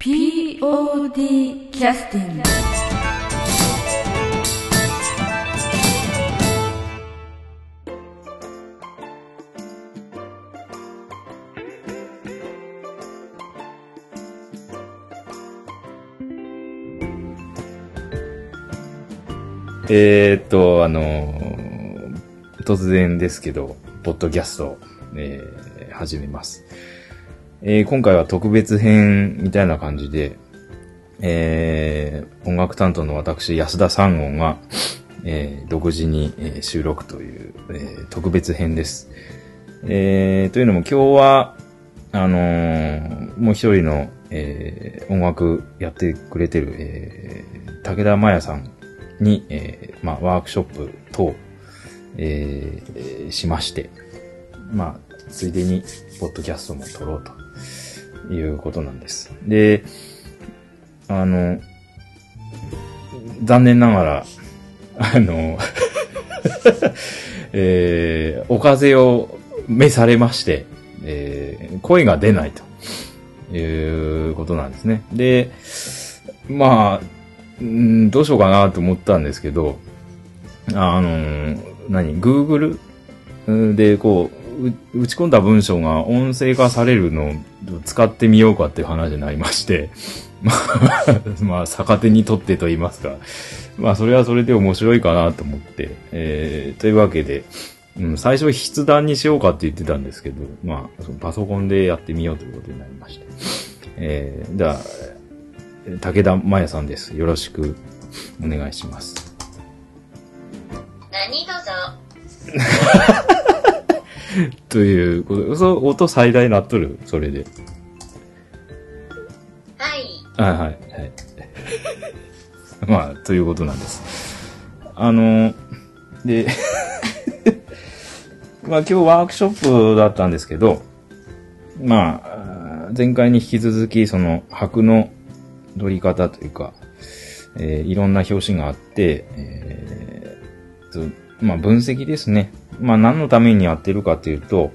POD キャスティングえーっと、あのー突然ですけど、ポッドキャスト、えー始めます。えー今回は特別編みたいな感じで、えー音楽担当の私、安田三号が、えー独自に、えー収録という、えー特別編です。えーというのも今日は、あのーもう一人の、えー音楽やってくれてる、えー武田麻也さんに、えーまあ、ワークショップ等、えーしまして、まあ、ついでに、ポッドキャストも撮ろうということなんです。で、あの、残念ながら、あの、えーお風邪を召されまして、えー声が出ないということなんですね。で、まあ、んどうしようかなと思ったんですけど、あの、何、Google でこ、う打ち込んだ文章が音声化されるのを使ってみようかっていう話になりまして、まあ、まあ、逆手にとってと言いますか、まあ、それはそれで面白いかなと思って、えー、というわけで、うん、最初筆談にしようかって言ってたんですけど、まあ、そのパソコンでやってみようということになりまして。えー、では、武田麻也さんです。よろしくお願いします。何卒 ということ、そう、音最大なっとる？それで。はいはいはい、はい。まあ、ということなんです。あの、で、まあ今日ワークショップだったんですけど、まあ、前回に引き続き、その、箔の取り方というか、えーいろんな表紙があって、えーとまあ分析ですね。まあ何のためにやってるかっていうと、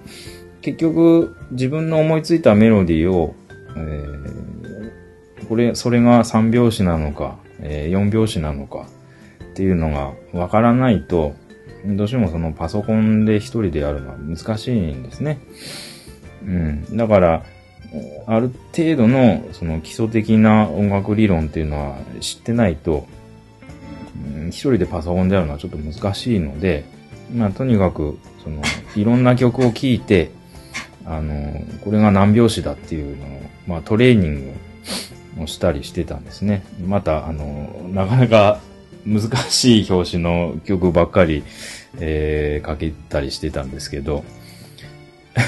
結局自分の思いついたメロディーを、えーこれ、それが3拍子なのか、え4拍子なのかっていうのがわからないと、どうしてもそのパソコンで一人でやるのは難しいんですね。うん。だから、ある程度のその基礎的な音楽理論っていうのは知ってないと、うん一人でパソコンでやるのはちょっと難しいので、まあとにかく、その、いろんな曲を聴いて、あの、これが何拍子だっていうのを、まあトレーニングをしたりしてたんですね。また、あの、なかなか難しい表紙の曲ばっかり、えー、かけたりしてたんですけど、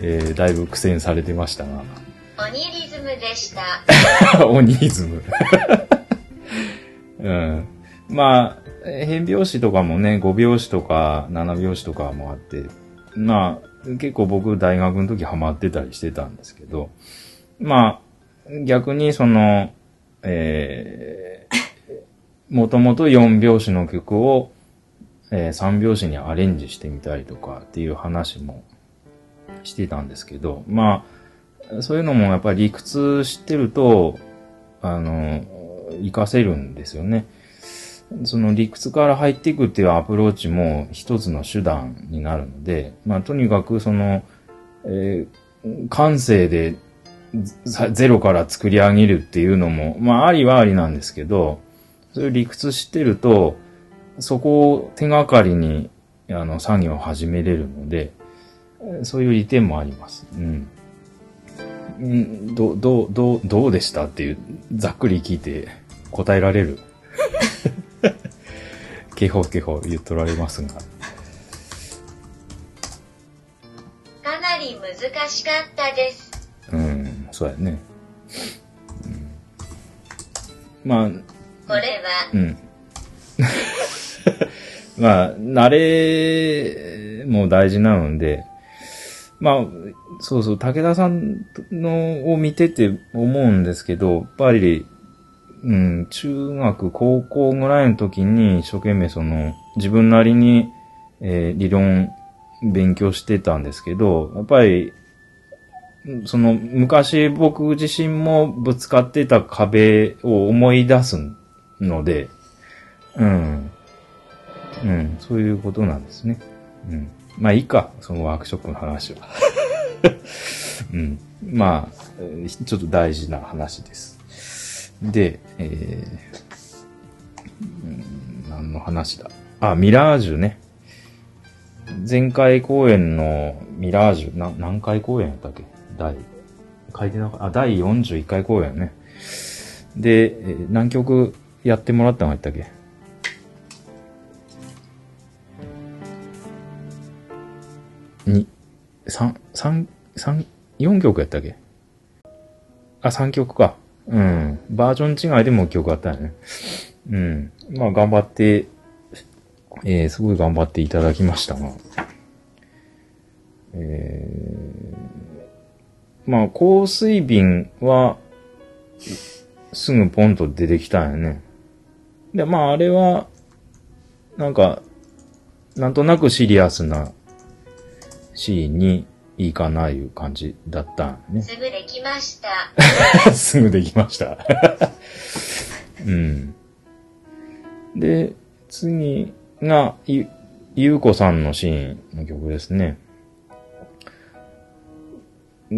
えー、だいぶ苦戦されてましたが、鬼リズムでした。鬼イズム。うん。まあ、えー変拍子とかもね、5拍子とか7拍子とかもあって、まあ、結構僕大学の時ハマってたりしてたんですけど、まあ、逆にその、えー、もともと4拍子の曲を、えー3拍子にアレンジしてみたりとかっていう話もしてたんですけど、まあ、そういうのもやっぱり理屈知ってると、あの、活かせるんですよね。その理屈から入っていくっていうアプローチも一つの手段になるので、まあとにかくその、えー感性でゼロから作り上げるっていうのも、まあありはありなんですけど、そういう理屈知ってると、そこを手がかりに、あの、作業を始めれるので、そういう利点もあります。うん。うん、ど、どう、どう、どうでしたっていう、ざっくり聞いて答えられる。けほけほ言っとられますが。かなり難しかったです。うん、そうやね。うん、まあ、これは、うん。まあ、慣れも大事なので、まあ、そうそう、武田さんのを見てて思うんですけど、やっぱり、うん、中学、高校ぐらいの時に一生懸命その、自分なりに、えー理論勉強してたんですけど、やっぱり、その、昔僕自身もぶつかってた壁を思い出すので、うん。うん、そういうことなんですね。うん。まあいいか、そのワークショップの話は。うん。まあ、ちょっと大事な話です。で、えーうん何の話だ？あ、ミラージュね。前回公演のミラージュ、な何回公演やったっけ？第、書いてなかった、あ、第41回公演ね。で、えー何曲やってもらったのやったっけ？に、三、三、三、四曲やったっけ？あ、三曲か。うん。バージョン違いでも曲あったよね。うん。まあ、頑張って、えー、すごい頑張っていただきましたが。えー、まあ、香水瓶は、すぐポンと出てきたんよね。で、まあ、あれは、なんか、なんとなくシリアスなシーンにいいかないう感じだったんね。すぐできました。すぐできました。うん。で、次が、ゆ、ゆうこさんのシーンの曲ですね。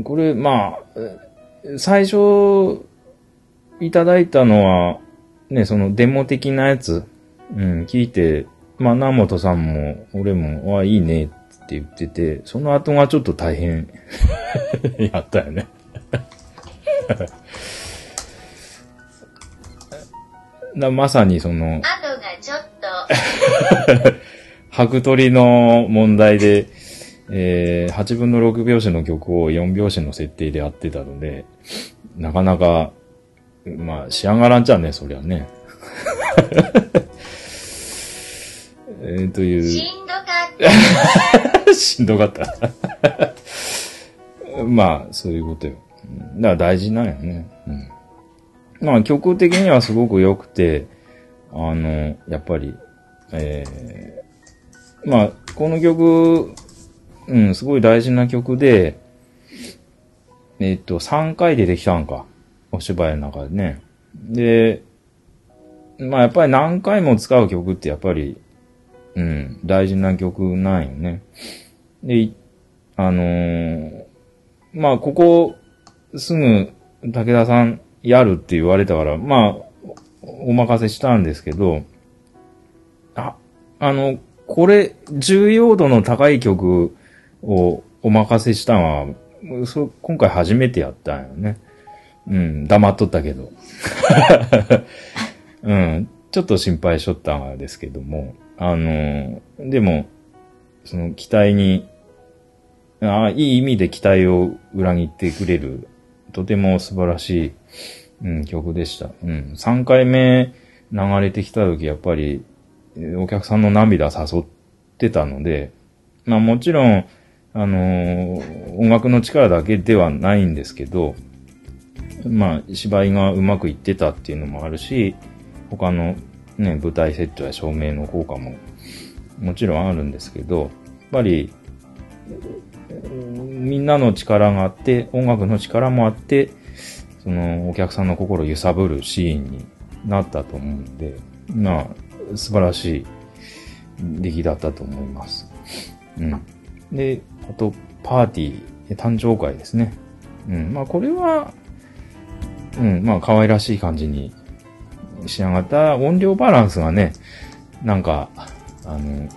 これ、まあ、え最初、いただいたのは、ね、そのデモ的なやつ、うん、聞いて、まあ、南本さんも、俺も、あ、いいねって言ってて、その後がちょっと大変 やったよね。だまさにその、後がちょっと、白鳥の問題で、えー、8分の6拍子の曲を4拍子の設定でやってたので、なかなか、まあ、仕上がらんちゃうね、そりゃね。えー、という。しんどかった。しんどかった。まあ、そういうことよ。だから大事なんよね。うん。まあ、曲的にはすごく良くて、あの、やっぱり、えー、まあ、この曲、うん、すごい大事な曲で、えっと、3回でできたんか。お芝居の中でね。で、まあやっぱり何回も使う曲ってやっぱり、うん、大事な曲なんよね。で、あのーまあここ、すぐ武田さんやるって言われたから、まあ、おお任せしたんですけど、あ、あの、これ、重要度の高い曲をお任せしたのは、そ今回初めてやったんよね。うん、黙っとったけど。うん、ちょっと心配しとったんですけども、あの、でも、その期待に、あいい意味で期待を裏切ってくれる、とても素晴らしい、うん、曲でした。うん、3回目流れてきた時、やっぱり、お客さんの涙誘ってたので、まあもちろん、あの音楽の力だけではないんですけど、まあ、芝居がうまくいってたっていうのもあるし、他のね、舞台セットや照明の効果ももちろんあるんですけど、やっぱり、みんなの力があって、音楽の力もあって、そのお客さんの心を揺さぶるシーンになったと思うんで、まあ、素晴らしい出来だったと思います。うん。で、あと、パーティー、誕生会ですね。うん。まあ、これは、うん、まあ、可愛らしい感じに仕上がった音量バランスがね、なんか、あの、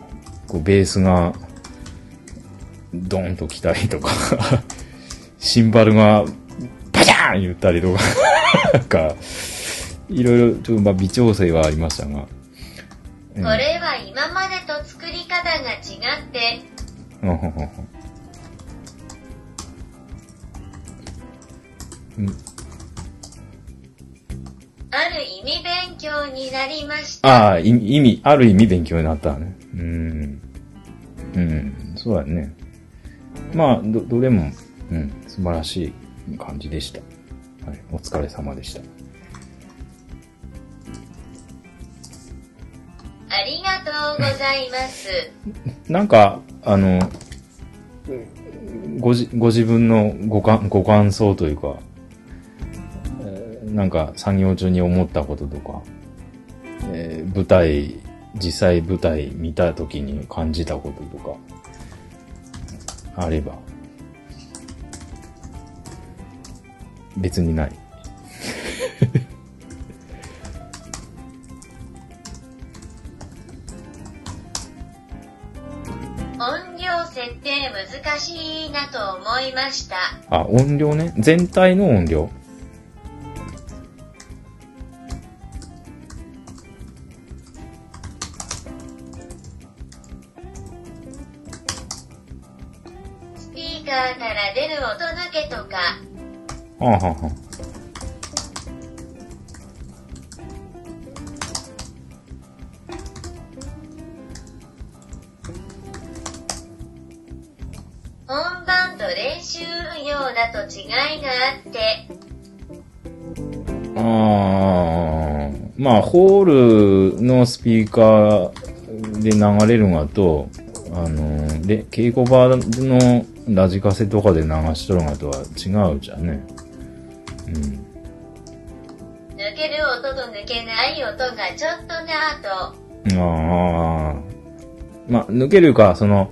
こう、ベースが、ドーンと来たりとか、シンバルが、パシャーン言ったりとか、なんか、いろいろ、ちょっとまあ微調整はありましたが。これは今までと作り方が違って、うんある意味勉強になりました。ああ、意味、ある意味勉強になったね。うん。うん、そうだね。まあ、ど、どれも、うん、素晴らしい感じでした。はい、お疲れ様でした。ありがとうございます。なんか、あの、ごじ、ご自分のご感、ご感想というか、えーなんか作業中に思ったこととか、えー舞台、実際舞台見た時に感じたこととか、あれば、別にない。音量設定難しいなと思いました。あ、音量ね。全体の音量。から出る音抜けとか、あはは。本番と練習用だと違いがあって、あーまあ、ホールのスピーカーで流れるのと、あの、で、稽古場のラジカセとかで流しとるのとは違うじゃんね。うん。抜ける音と抜けない音がちょっとなぁと、ああ。まあ、抜けるか、その、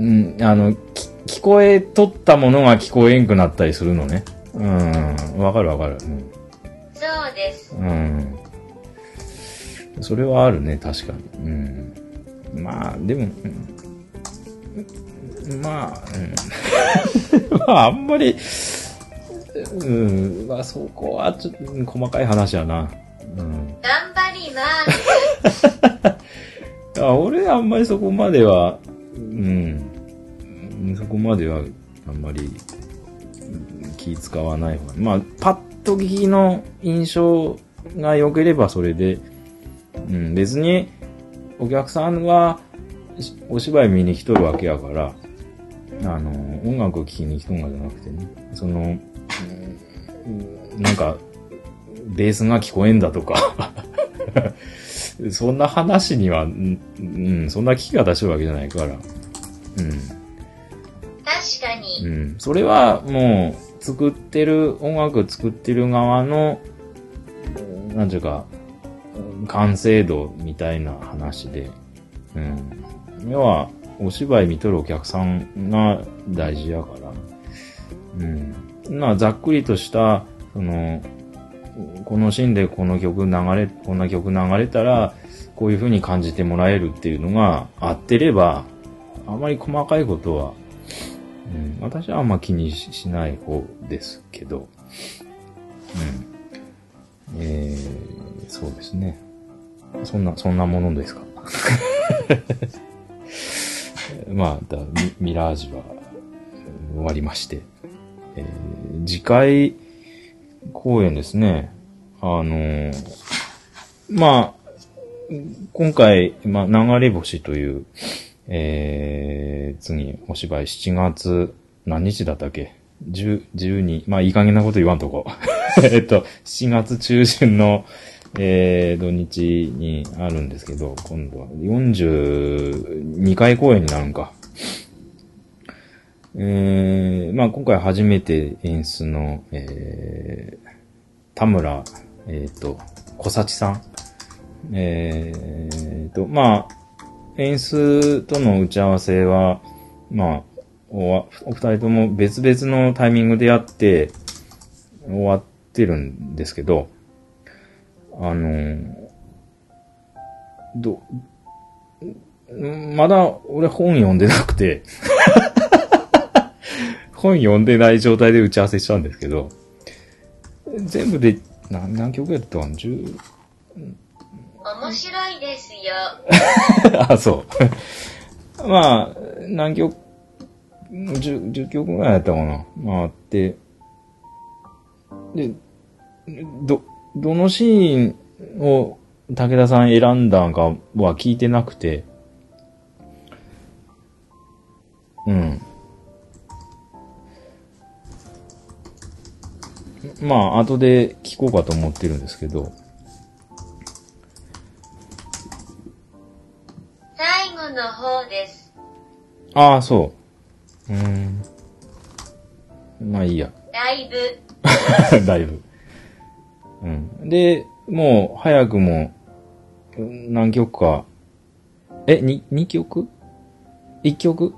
うん、あの、き聞こえとったものが聞こえんくなったりするのね。うん、わかるわかる。うんそうです。うん。それはあるね、確かに。うん。まあ、でも、うんまあ、うん、まあ、あんまり、うん、まあ、そこはちょっとうん細かい話やな。うん。頑張ります。あ俺、あんまりそこまでは、うん、そこまでは、あんまり、うん気使わない方が。まあ、パッと聞きの印象が良ければそれで、うん、別に、お客さんは、しお芝居見に来とるわけやから、あの、音楽を聴きに来とるんじゃなくてね、その、うんなんか、ベースが聞こえんだとか、そんな話には、うん、うんそんな聞き方してるわけじゃないから。うん。確かに、うん。それはもう、作ってる、音楽作ってる側の、うんなんていうか、うん完成度みたいな話で、うん。要は、お芝居見とるお客さんが大事やから、うん。まあ、ざっくりとした、その、このシーンでこの曲流れ、こんな曲流れたら、こういう風に感じてもらえるっていうのが合ってれば、あまり細かいことは、うん、私はあんま気にしない方ですけど、うん。えー、そうですね。そんな、そんなものですか？まあ、ミミラージュは終わりまして、えー次回公演ですね。あのーまあ、今回、まあ、流れ星という、えー、次、お芝居7月、何日だったっけ ?10、12、まあ、いい加減なこと言わんとこ。えっと、7月中旬の、えー、土日にあるんですけど、今度は42回公演になるんか。えー、まあ今回初めて演出の、えー、田村、えっ、と、小幸さん。えーと、まあ、演出との打ち合わせは、まあ、おわお二人とも別々のタイミングでやって、終わってるんですけど、あの、ど、んまだ俺本読んでなくて、本読んでない状態で打ち合わせしたんですけど、全部で何何曲やったかな ?10、面白いですよ。あ、そう。まあ、何曲、10, 10曲ぐらいやったかな。まああって、で、ど、どのシーンを武田さん選んだんかは聞いてなくて、うん。まあ、後で聞こうかと思ってるんですけど、最後の方です。ああ、そうん。まあいいや。ライブ、だいぶ。うん。で、もう、早くも、うん何曲か、え、に、2曲 ?1 曲？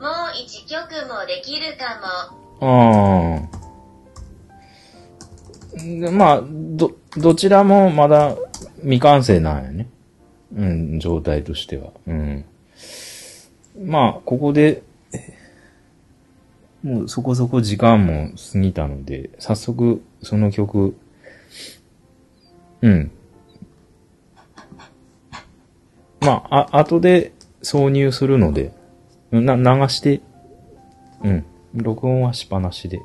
もう一曲もできるかも。ああ。でまあ、ど、どちらもまだ未完成なんやね。うん、状態としては。うん。まあ、ここで、もうそこそこ時間も過ぎたので、早速その曲、うん。まあ、あ、後で挿入するので、な、流して、うん。録音はしっぱなしで。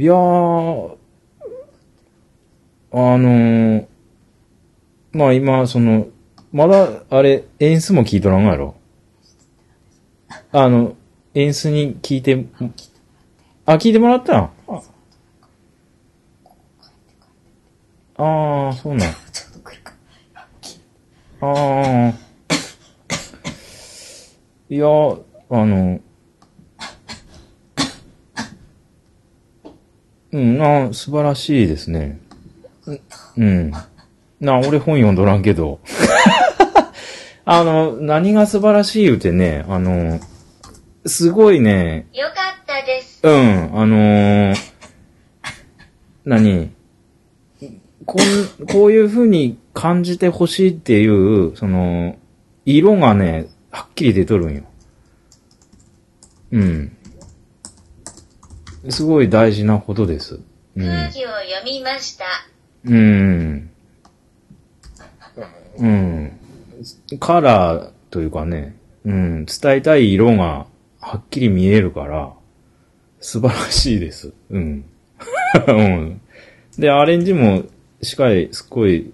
いやー、あのー、まあ今、その、まだ、あれ、演出も聞いとらんがやろ？あの、演出に聞いて、あ、聞いてもらったん？ああー、そうなん。ああ。いや、あの、うん、な、素晴らしいですね。ううん。な、俺本読んどらんけど。あの、何が素晴らしい言うてね、あの、すごいね、よかったです。うん、あのー何？こん、こういう風に感じてほしいっていう、その、色がね、はっきり出とるんよ。うん。すごい大事なことです。うん。空気を読みました。うん。うん。カラーというかね、うん、伝えたい色がはっきり見えるから、素晴らしいです。うん。うん。で、アレンジもしっかりすっごい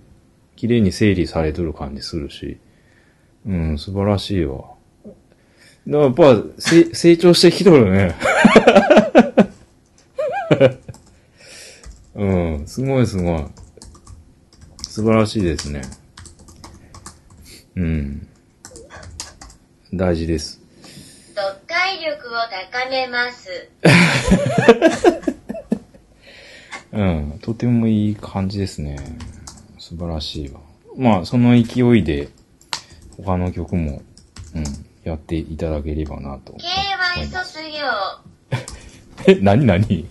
綺麗に整理されとる感じするし、うん、素晴らしいわ。だからやっぱ、せ成長してきとるね。うん、すごいすごい。素晴らしいですね。うん。大事です。読解力を高めます。うん、とてもいい感じですね。素晴らしいわ。まあ、その勢いで、他の曲も、うん、やっていただければなと KY。卒業。え、なになに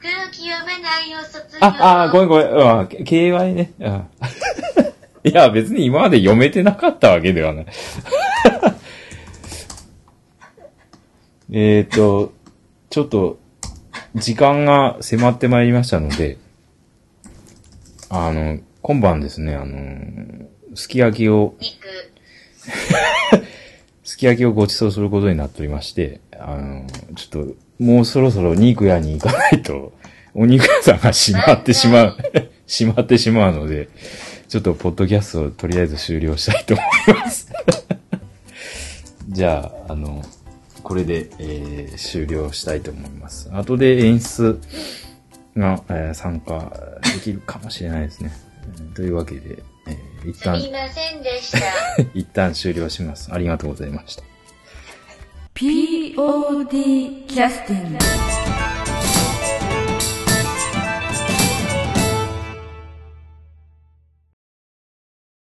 空気読めないよ卒業。あ、あ、ごめんごめん。うん、KY ね。うん。いや、別に今まで読めてなかったわけではない。えっと、ちょっと、時間が迫ってまいりましたので、あの、今晩ですね、あの、すき焼きを、肉、すき焼きをご馳走することになっておりまして、あの、ちょっと、もうそろそろ肉屋に行かないと、お肉屋さんが閉まってしまう、閉まってしまうので、ちょっとポッドキャストをとりあえず終了したいと思います。じゃあ、あの、これで、えー終了したいと思います。後で演出が、えー参加できるかもしれないですね。う んというわけで、えー一す旦、みませんでした。一旦終了します。ありがとうございました。POD キャスティング